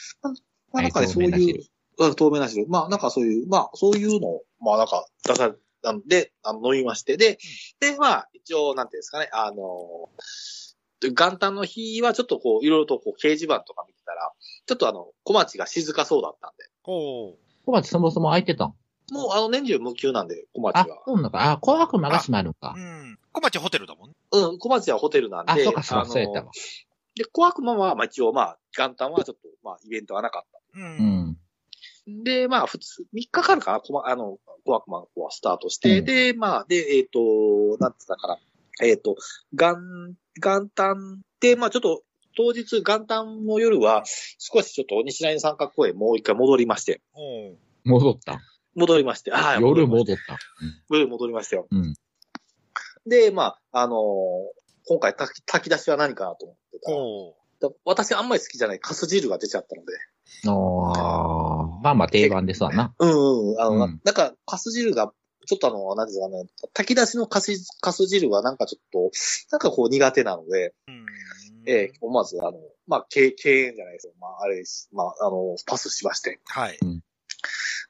まあ、なんかそういう透明な汁、うん透明な汁。まあ、なんかそういう、まあ、そういうのを、まあ、なんか、出され、あので、あの、飲みまして、で、で、まあ、一応、なんていうんですかね、あの、元旦の日はちょっとこう、いろいろとこう、掲示板とか見てたら、ちょっとあの、小町が静かそうだったんで、おー小町そもそも空いてたん？もうあの、年中無休なんで、小町あは、。そうなんか。あ、紅白魔が閉まるんかう。ん。小町ホテルだもんね。うん、小町はホテルなんで、あ、そうか、そうか、のそうやったわ。で、小悪魔は、まあ一応、まあ、元旦はちょっと、まあ、イベントはなかった。う。うんん。で、まあ、普通、3日かかるかな、こま、あの、小悪魔の方はスタートして、うん。で、まあ、で、えっ、と、なんつったかな、えっ、と、元、元旦で、まあ、ちょっと、当日、元旦の夜は、少しちょっと西成三角公園もう一回戻りまして、おー戻った。戻りまして、はい。夜戻戻った。夜戻りましたよ。うん。で、まあ、あのー今回炊き炊き出しは何かなと思ってた。私あんまり好きじゃないカス汁が出ちゃったので、ああ、まあまあ定番ですわな。うんうん。あの、うんななんか、カス汁が、ちょっとあの、なんていうかね、炊き出しのカス、カス汁はなんかちょっと、なんかこう苦手なので、うん。ええ思わずあの、まあ、敬、敬遠じゃないですよ。まあ、あれです。まあ、あの、パスしまして。はい。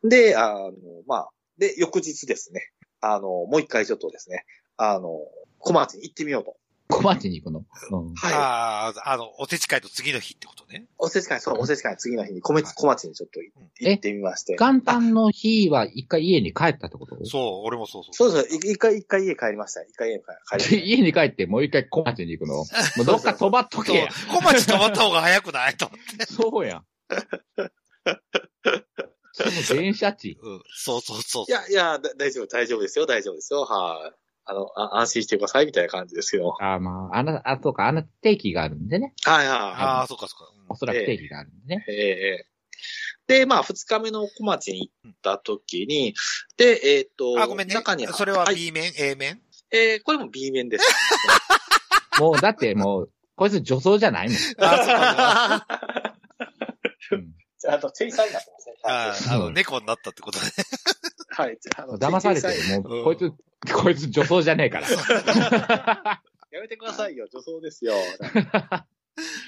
で、あの、まあ、で、翌日ですね。あの、もう一回ちょっとですね、あの、小町に行ってみようと。小町に行くの？うん。はい。ああ、あの、おせち会と次の日ってことね。おせち会、そう、おせち会の次の日に小町、小町にちょっと行ってみまして。元旦の日は一回家に帰ったってこと？そう、俺もそうそう。そうです。い一回、一回家帰りました。一回家帰りました。家に帰ってもう一回小町に行くの？もうどっか飛ばっとけや。小町止まった方が早くない？と思って。そうやん。その電車賃。うん。そうそうそう。いや、いや、だ大丈夫、大丈夫ですよ、大丈夫ですよ。はい。あのあ、安心してください、みたいな感じですけど。あまあ、あの、あ、そうか、あの定期があるんでね。はいはいあはあ、そうかそうか。おそらく定期があるんでね。い。ええで、まあ、二日目の小町に行った時に、で、えっ、と、うんあ、ごめんね。中にそれははい B 面、A 面？えーこれも B 面です。もう、だってもう、こいつ女装じゃないもん。あ、そうか。うんじゃあ、あと、チェイサーになってますね。ああの、猫になったってことね。はい。じゃああの騙されてる。もう、こいつ、こいつ女装じゃねえから。やめてくださいよ、女装ですよ。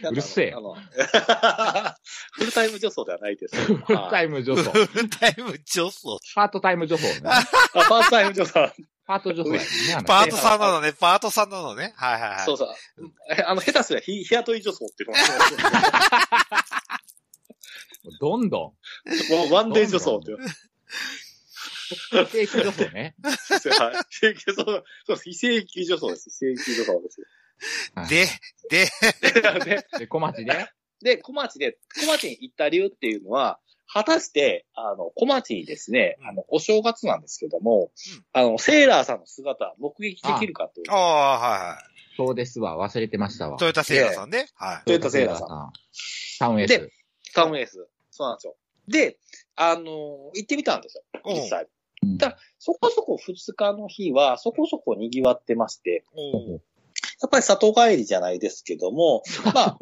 うるせえあの、フルタイム女装ではないです。フルタイム女装。フルタイム女装。パートタイム女装ね。あパートタイム女装。パート女装やね。パートさんなのね、パートさんなのね。はいはいはい。そうそう。えあの、下手すりゃ日日雇い女装っていうのどんどん。ワンデー女装って。非 正規女装ね。はい。非正規そうそう非正規女装です。非正規女装です。はいで、で、で、で、小町で？で、小町で、小町に行った理由っていうのは、果たして、あの、小町にですね、あの、お正月なんですけども、あの、セーラーさんの姿、目撃できるかというあ。あ、はいはい。そうですわ。忘れてましたわ。トヨタセーラーさんね。はい。トヨタセーラーさんん。タウンエースで。タウンエース。そうなんですよ。で、あの、行ってみたんですよ。実際。うん。だそこそこ2日の日は、そこそこ賑わってまして、おお。やっぱり里帰りじゃないですけども、まあ、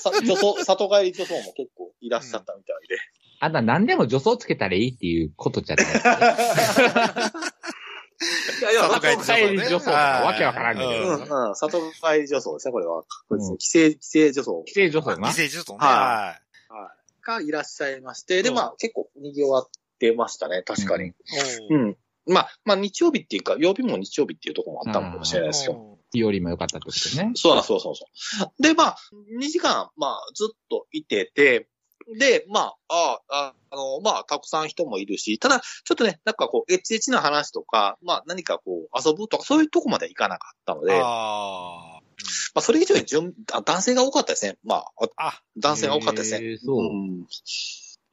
さ女装、里帰り女装も結構いらっしゃったみたいで。あんな何でも女装つけたらいいっていうことじゃない。いやいや、里帰り女装ね。わけわからんけど。うん、うん、里帰り女装ですね、これは。うん。規制、規制女装。規制女装な。犠牲女装ね。ははがいらっしゃいまして、で、うん。まあ、結構賑わってましたね、確かに。い。うん。まあ、まあ、日曜日っていうか、曜日も日曜日っていうところもあったのかもしれないですよ。お日和も良かったってことね。そうそうそうそう。で、まあ、2時間、まあ、ずっといてて、で、まあ、ああ、あの、まあ、たくさん人もいるし、ただ、ちょっとね、なんかこう、エッチエッチな話とか、まあ、何かこう、遊ぶとか、そういうとこまではいかなかったので、まああ、それ以上に男性が多かったですね。まあ、ああ。あ、男性が多かったですね。そう。ん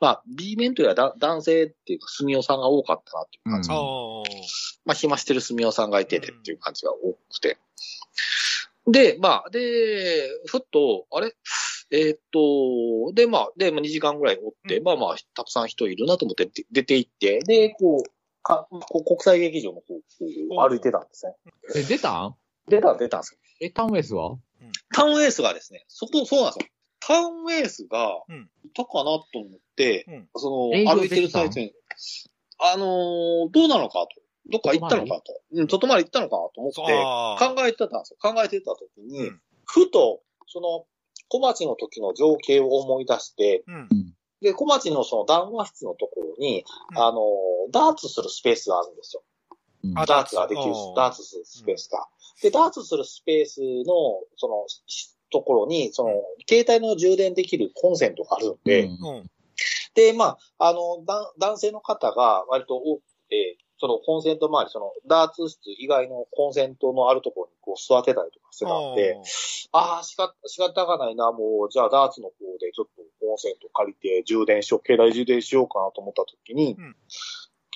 まあ、B 面というよりはだ男性っていうか、住尾さんが多かったなっていう感じ。うんまあ、暇してる住尾さんがいててっていう感じが多くて。で、まあ、で、ふっと、あれ？えーっと、で、まあ、で、まあ、2時間ぐらいおって、うんまあまあ、たくさん人いるなと思って出出て行って、で、こう、かこう国際劇場の方を歩いてたんですね。え、出たん？出た、出たんですよ。え、タウンエースは？タウンエースがですね、そこ、そうなんですよ。タウンエースがうん、いたかなと思って、うんその、歩いてる最中に、あのーどうなのかと。どっか行ったのかと。うん、外回り行ったのかと思って、考えてたんですよ。考えてた時に、うんふと、その、小町の時の情景を思い出して、うん。で、小町のその談話室のところに、うんあの、ダーツするスペースがあるんですよ。うんあダーツができるダーツするスペースが。で、ダーツするスペースの、その、しところに、その、携帯の充電できるコンセントがあるんで、うん。うん。で、まあ、あの、だ男性の方が割と多くて、そのコンセント周り、そのダーツ室以外のコンセントのあるところにこう座ってたりとかしてたんで、ああ、しか、仕方がないな、もう、じゃあダーツの方でちょっとコンセント借りて充電しよう、携帯充電しようかなと思った時に、うん。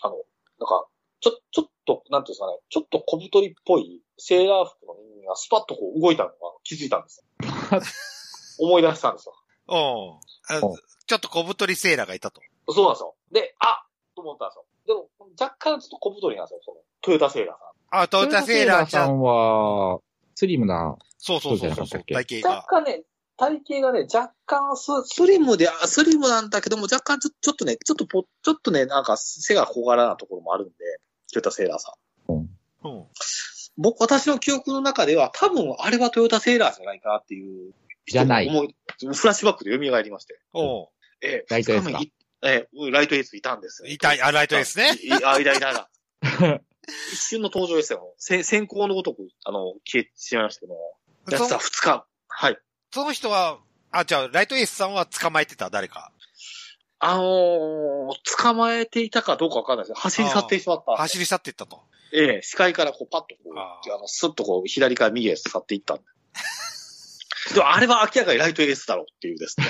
あの、なんか、ちょ、ちょっと、なんていうんですかね、ちょっと小太りっぽいセーラー服の人間がスパッとこう動いたのが気づいたんですよ。思い出したんですよ。おあおちょっと小太りセーラーがいたと。そうなんですよ。で、あと思ったんですよ。でも、若干ちょっと小太りなんですよ、その、トヨタセーラーさん。あ、トヨタセーラーちゃん。さんは、スリムな、そうそうそうそうそう体型が。若干ね、体型がね、若干ススリムで、あスリムなんだけども、若干ちょちょっとね、ちょっとぽ、ちょっとね、なんか背が小柄なところもあるんで、トヨタセーラーさん。うんうん。僕、私の記憶の中では、多分あれはトヨタセーラーじゃないかなっていう。じゃないフラッシュバックで蘇りまして。おうええライトエースかええライトエースいたんですよ。いたい、あ、ライトですね。いあ、いたいたいた。一瞬の登場でしたよ。せ先行のごとく、あの、消えてしまいましたけども。やってたその二日。はい。その人は、あ、じゃあ、ライトエースさんは捕まえてた、誰か。あのー、捕まえていたかどうかわかんないです走り去ってしまった。走り去っていったと。ええ、視界からこうパッとこう、ああの、スッとこう、左から右へ去っていったんで。でもあれは明らかにライトエースだろうっていうですね。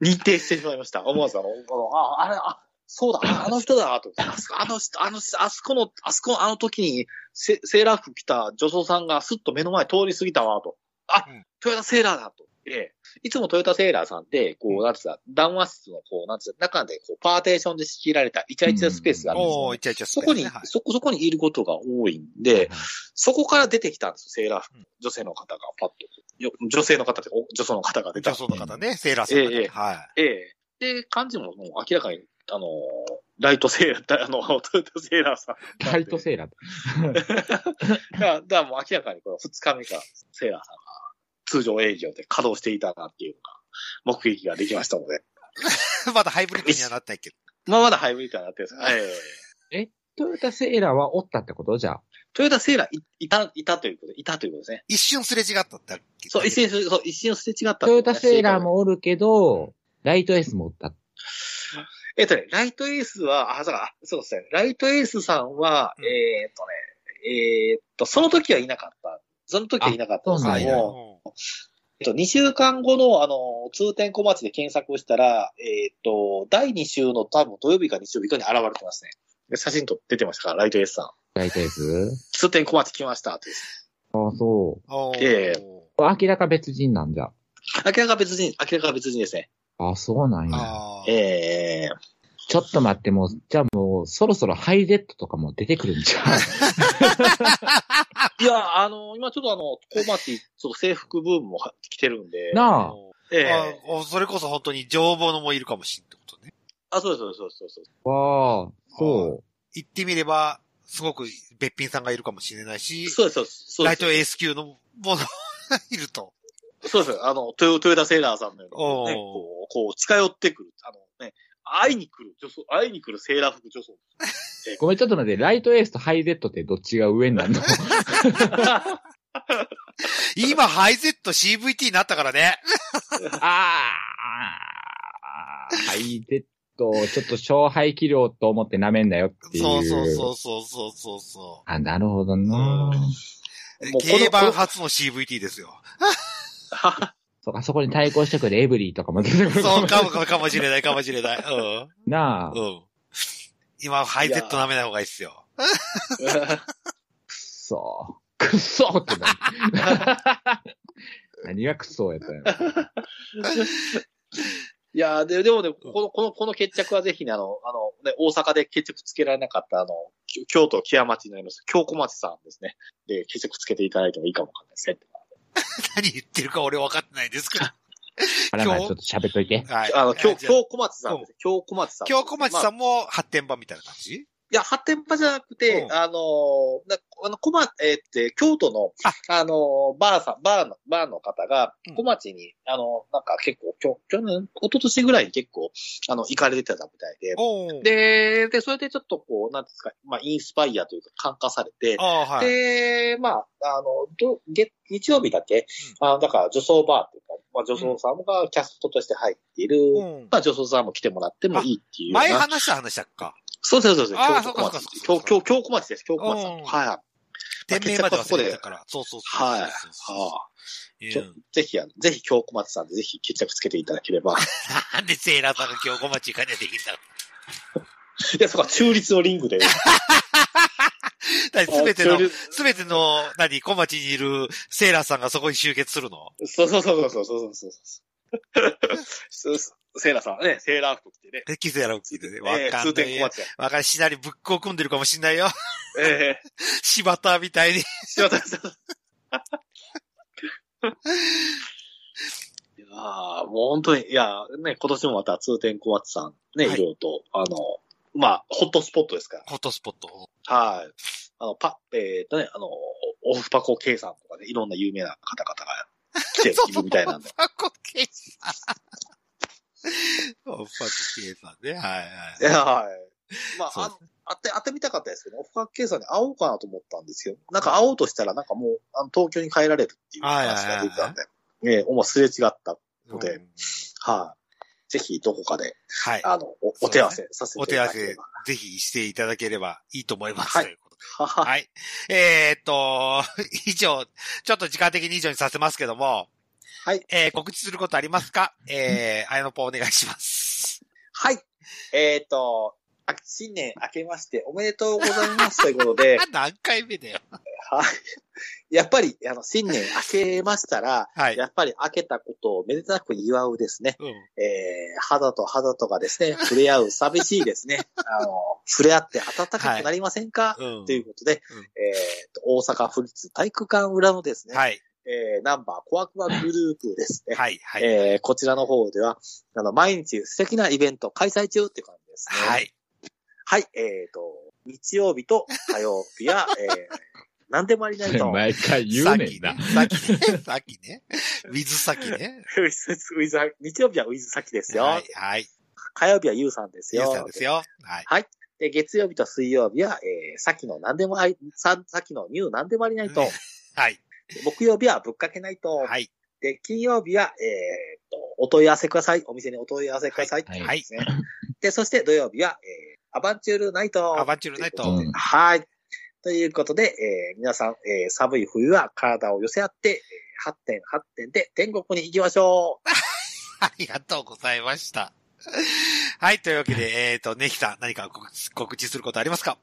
認定してしまいました。思わずあの、あのあ、あれ、あ、そうだ、ああの人だなと。あそこ、あの人、あの、あそこの、あそこ、あの時にセ、セーラー服着た女装さんがスッと目の前通り過ぎたわ、と。あ、うんトヨタセーラーだと。ええ。いつもトヨタセーラーさんって、こう、なんつうか、談話室の、こう、なんつうか、中で、こう、パーテーションで仕切られたイチャイチャスペースがあるんですよ、おー、いちゃいちゃそこに、はいそこ、そこにいることが多いんで、そこから出てきたんですよ、セーラー服うん。女性の方がパッと。よ女性の方で、お女装の方が出た女。装の方ね、セーラーさんがね。ええはええ。で、感じももう明らかに、あのー、ライトセーラー、あの、トヨタセーラーさん。ライトセーラー。だから、だからもう明らかにこの二日目からセーラーさんが通常営業で稼働していたなっていうのが、目撃ができましたので。まだハイブリッドにはなってないけど。まあまだハイブリッドになってるんですはい。トヨタセーラーはおったってことじゃあ？トヨタセーラーいいた、いたということで、いたということですね。一瞬すれ違ったって。そう、一瞬、そう、一瞬すれ違った、トヨタセーラー。もおるけど、ライトエースもおった。えっとね、ライトエースは、あ、そうか、そうですね。ライトエースさんは、うんえーっとね、えーっと、その時はいなかった。その時はいなかったんですけども、えっと、2週間後の、あの、通天小町で検索したら、えーっと、第2週の多分土曜日か日曜日かに現れてますね。で写真撮って出てましたから、ライトエースさん。ライトエース？通天小町来ましたって。ああ、そおーええう。明らか別人なんじゃ。明らか別人、明らか別人ですね。あそうなんや。ええちょっと待って、もう、じゃあもう、そろそろハイゼットとかも出てくるんじゃん。いや、あの、今ちょっとあの、小町、ちょっと制服ブームも来てるんで。なあ。ええあそれこそ本当に情報のもいるかもしんってことね。あ、そうです、そうです、そうです。そうですわあ、そ言ってみれば、すごくべっぴんさんがいるかもしれないし、そうです、そうです。ライトエース級のものがいると。そうです。あの、トヨトヨタセーラーさんのように、おーね、こう、こう、近寄ってくる。あのね、会いに来る女装、会いに来るセーラー服女装。う。ごめん、ちょっと待って、ライトエースとハイゼットってどっちが上になるの？今、ハイゼット CVT になったからね。ああ、ハイゼット、ちょっと勝敗器量と思って舐めんなよっていう。そうそうそうそうそうそうそあ、なるほどな。う。もうこの競馬初の CVT ですよ。そうか、そこに対抗してくるエブリーとかも出てくるそうかもかもしれないかもしれない。うん。なあ、うん。今、ハイゼット舐めない方がいいっすよ。くっそー。くっそーってな 何がくっそーやったんやろ。いやーで、でもね、この、この、この決着はぜひね、あの、あの、ね、大阪で決着つけられなかった、あの、き京都木屋町になります、京子町さんですね。で、決着つけていただいてもいいかもわかんないですね。何言ってるか俺分かってないですけど。あらまあ、ちょっと喋っといて。はい。あの、京、じゃあ京子町さんです。京子町さん。京小町まあさんも発展版みたいな感じ？いや、発展場じゃなくて、うん。あのあの、小町、えーって、京都の、あ。のー、バーさん、バーの、バーの方がうん、小町に、あの、なんか結構、きょ去年、一昨年ぐらいに結構、あの、行かれてたみたいで、おー。で、で、それでちょっとこう、なんですか、まあ、インスパイアというか、感化されて、ああ、はい。で、まあ、あの、ど月、日曜日だけ、あの、だから女装バーっていうか、まあ、女装さんがキャストとして入っている、うん。まあ、女装さんも来てもらってもいいっていう。前話した話だっか。そうそうそうそう。町、京、京小町です。京小町さん。はい。天名まで忘れて。そうそうそう。はい。ぜひ、ぜひ京小町さんでぜひ決着つけていただければ。なんでセーラーさんが京小町行かねできんだろう。いや、そこは中立のリングで。すべての、すべての、何、小町にいるセーラーさんがそこに集結するの？そうそうそうそうそうそう。セーラーさんね、セーラー服着てね。キセーラー着てね。わええかんないよ。通天小町や。わかんない。シナリぶっこ組んでるかもしんないよ。ええ柴田みたいに。柴田さん。いやーもう本当に、いや、ね、今年もまた通天小松さん、ね、はいいろいろと、あの、まあ、ホットスポットですから。ホットスポット。はい。あの、パ、えっ、とね、あの、オフパコ K さんとかね、いろんな有名な方々が来ているみたいなんで。オフパコケイさん。オフパコケイさんね。はいはいはい。まあ、あの、当て、当てみたかったですけど、オフパコ K さんに会おうかなと思ったんですよ。なんか会おうとしたら、なんかもう、あの東京に帰られるっていう話が出てたんで、ええもうすれ違った。のでうんはい。ぜひ、どこかで、はい。あの、おお手合わせさせていお手合わせただければ。、ぜひしていただければいいと思います。はいはい。えーっと、以上、ちょっと時間的に以上にさせますけども、はい。えー、告知することありますか？えー、あやのぽお願いします。はい。えっ、と、あ新年明けましておめでとうございますということで、何回目だよ。はい。やっぱり、あの、新年明けましたら、はい。やっぱり明けたことをめでたく祝うですね。うん。えー、肌と肌とがですね、触れ合う寂しいですね。あの、触れ合って暖かくなりませんか、うんということで、うんえーと、大阪府立体育館裏のですね、はい。えー、ナンバーコアクマグループですね。はい。はい。えー、こちらの方では、あの、毎日素敵なイベント開催中っていう感じですね。はい。はい、えっ、と、日曜日と火曜日や、えー、何でもありないと。毎回言うねんな。さっきね、さっきね、ウィズさきね。ウィズ、ウィズ、日曜日はウィズ先ですよ。はい、はい。火曜日はユウさんですよ。ゆうさんですよ。はい。で、月曜日と水曜日は、えー、さっきの何でもあり、さ、さっきのニュー何でもありないと。はい。木曜日はぶっかけないと。はい。で、金曜日は、えー、と、お問い合わせください。お店にお問い合わせください。はいはい。で、そして土曜日は、えー、アバンチュールナイト。アバンチュールナイトうんはい。ということで、えー、皆さん、えー、寒い冬は体を寄せ合って、えー、8点8点で天国に行きましょう。ありがとうございました。はい。というわけで、えっ、と、ネヒさん、何か告知告知することありますか？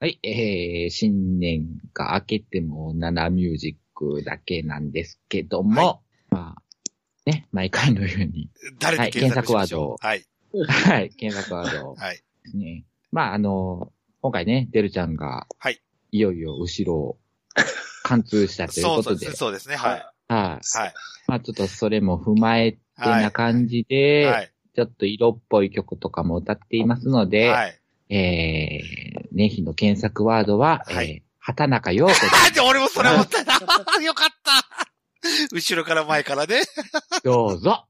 はい、えー、新年が明けても7ミュージックだけなんですけども、まあ、ね、毎回のように、誰で検索しましょう？はい。はい、検索ワードはい。ね。まあ、あの、今回ね、デルちゃんが、はい。いよいよ後ろを貫通したというそうそうことで、そうですね。はい。はい。はい。まあ、ちょっとそれも踏まえてな感じで、はい。ちょっと色っぽい曲とかも歌っていますので、はい。えー、年日の検索ワードは、はいえー、畑中陽子であ、で、俺もそれ思ったな。よかった。後ろから前からね。どうぞ。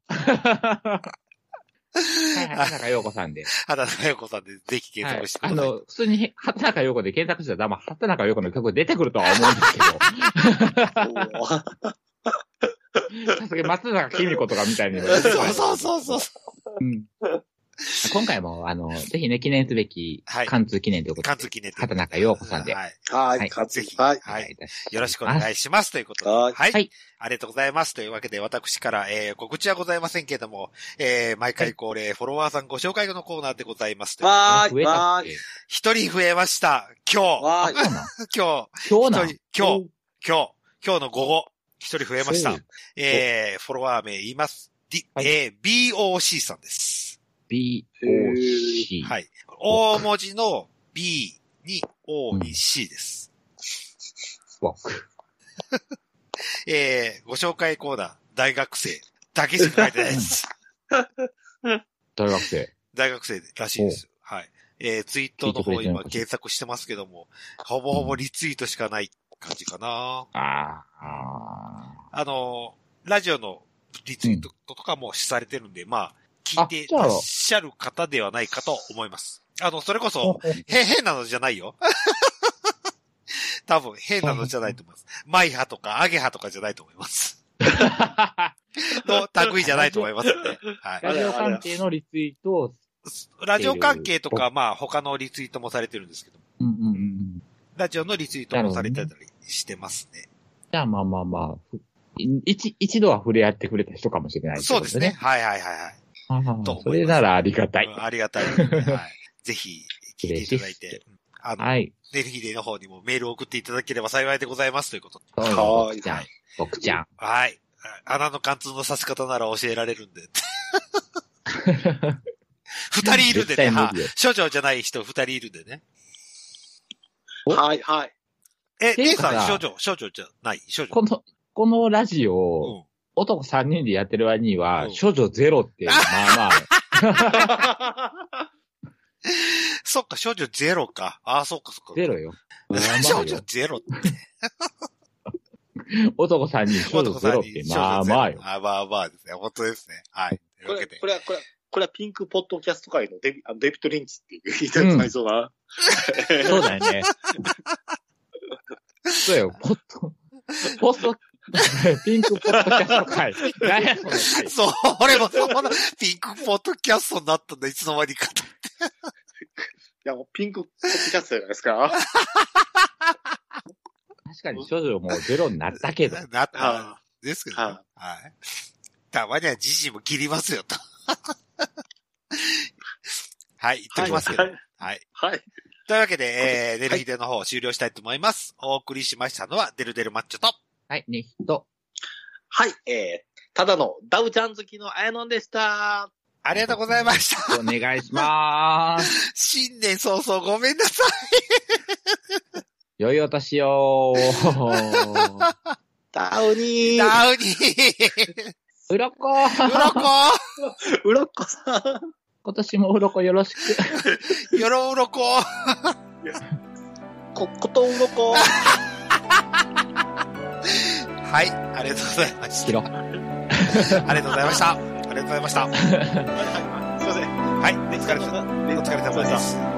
はい、畑中陽子さんで。畑中陽子さんでぜひ検索してください。あの、普通に畑中陽子で検索したら、まあ、畑中陽子の曲出てくるとは思うんですけど、さすがに松坂君子とかみたいに そうそうそうそう。うん。今回も、あの、ぜひね、記念すべきはい、貫通記念ということで、関通記念という畑中陽子さんではい。はい、はいかぜひはい。お願いいたしますよろしくお願いします。ということで。はいはい。はいありがとうございます。というわけで、私から、えー、告知はございませんけれども、えー、毎回恒例、フォロワーさんご紹介のコーナーでございます。わーい、増えたわーい。一人増えました。今日、今今日なん日、一人、今日、今日、今日の午後、一人増えましたそう。えー、フォロワー名言います。D はいえー、BOC さんです。BOC。はい。大文字の B に O に C です。僕。えー、ご紹介コーナー、大学生だけしか書いてないです。大学生。大学生らしいです。はい。えー、ツイートの方今検索してますけども、ほぼほぼリツイートしかない感じかな。ああ、ああの、ラジオのリツイートとかもされてるんで、まあ、聞いてらっしゃる方ではないかと思います。あの、それこそ、へ、変なのじゃないよ。多分、変なのじゃないと思います。マイハとかアゲハとかじゃないと思います。あ。の類じゃないと思いますんで。はい。ラジオ関係のリツイートを、ラジオ関係とか、まあ、他のリツイートもされてるんですけど、うんうんうん。ラジオのリツイートもされてたりしてますね。じゃあまあまあまあ、ふ一、一度は触れ合ってくれた人かもしれないってことそうですね。。はいはいはいはい。と思いますそれならありがたい。うんありがたい。はい。ぜひ、聞いていただいて。あの、はい。ネルヒデの方にもメールを送っていただければ幸いでございますということはい僕ちゃん。僕ちゃん。はい。穴の貫通の刺し方なら教えられるんで。二人いるんでね。は理よ処女じゃない人二人いるんでね。お？はい、はい。え、ていうか姉さん、処女、処女じゃない？処女？この、このラジオうを、ん。男3人でやってる割には、うん処女ゼロって、まあまあ、そっか、処女ゼロか。ああ、そっかそっか。ゼロよ。まあまあ少よ 女ゼロって。男3人、処女ゼロって、まあまあよ。あまあまあですね。本当ですね。はい。これ、こ。れは、これは、これはピンクポッドキャスト界のデビあのデビット・リンチっていう言いたくなりそうな。そうだよね。そうよ、ポット、ポスト、ピンクポッドキャスト会。何やその会。そう、俺もそんなピンクポッドキャストになったんだ、いつの間にかと。いや、もうピンクポッドキャストじゃないですか。確かに処女もうゼロになったけど。なったは。ですけどね。ははい。たまにはじじも切りますよ、と。はい、言っておきますけど。ははいい。はい。というわけで、えー、デルヒデの方終了したいと思います。お送りしましたのは、デルデルマッチョと、はい、ね、人。はい、えー、ただのダウちゃん好きのあやのんでした。ありがとうございました。お願いします。新年早々ごめんなさ良いお年を。ダウニい。ー。ダウニー。うろこ。うろこうろっこさん。今年もうろこよろしく。よろうろここ、ことうろこ。はい、ありがとうございまし切ろう。た。ありがとうございました。ありがとうございました。すいません。はい、お疲れ様おお疲れ様です。